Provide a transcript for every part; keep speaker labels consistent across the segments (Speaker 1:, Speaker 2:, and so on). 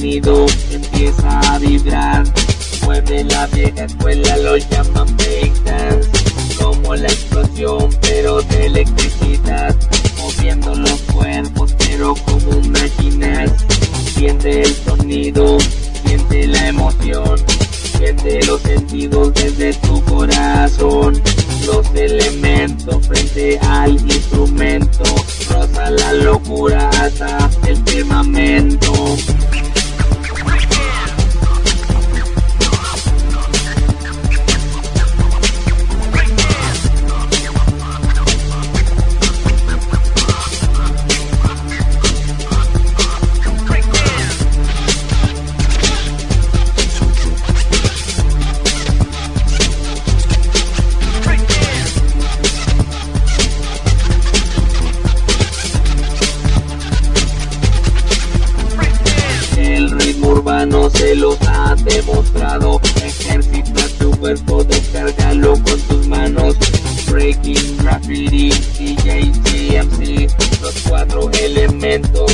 Speaker 1: sonido empieza a vibrar. Mueve la vieja escuela, lo llaman breakdance. Como la explosión, pero de electricidad. Moviendo los cuerpos, pero como máquinas. Siente el sonido, siente la emoción. Siente los sentidos desde tu corazón. Los elementos frente al instrumento. Rosa la locura hasta el firmamento. Urbano se los ha demostrado. Ejercita tu cuerpo, descárgalo con tus manos. Breaking, graffiti, DJ, CMC. Los cuatro elementos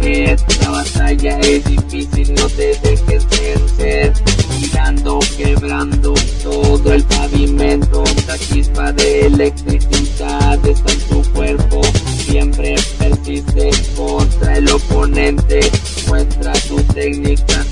Speaker 1: creer. La batalla es difícil, no te dejes vencer. Girando, quebrando todo el pavimento. La chispa de electricidad está en tu cuerpo. Siempre persiste contra el oponente. Muestra tu técnica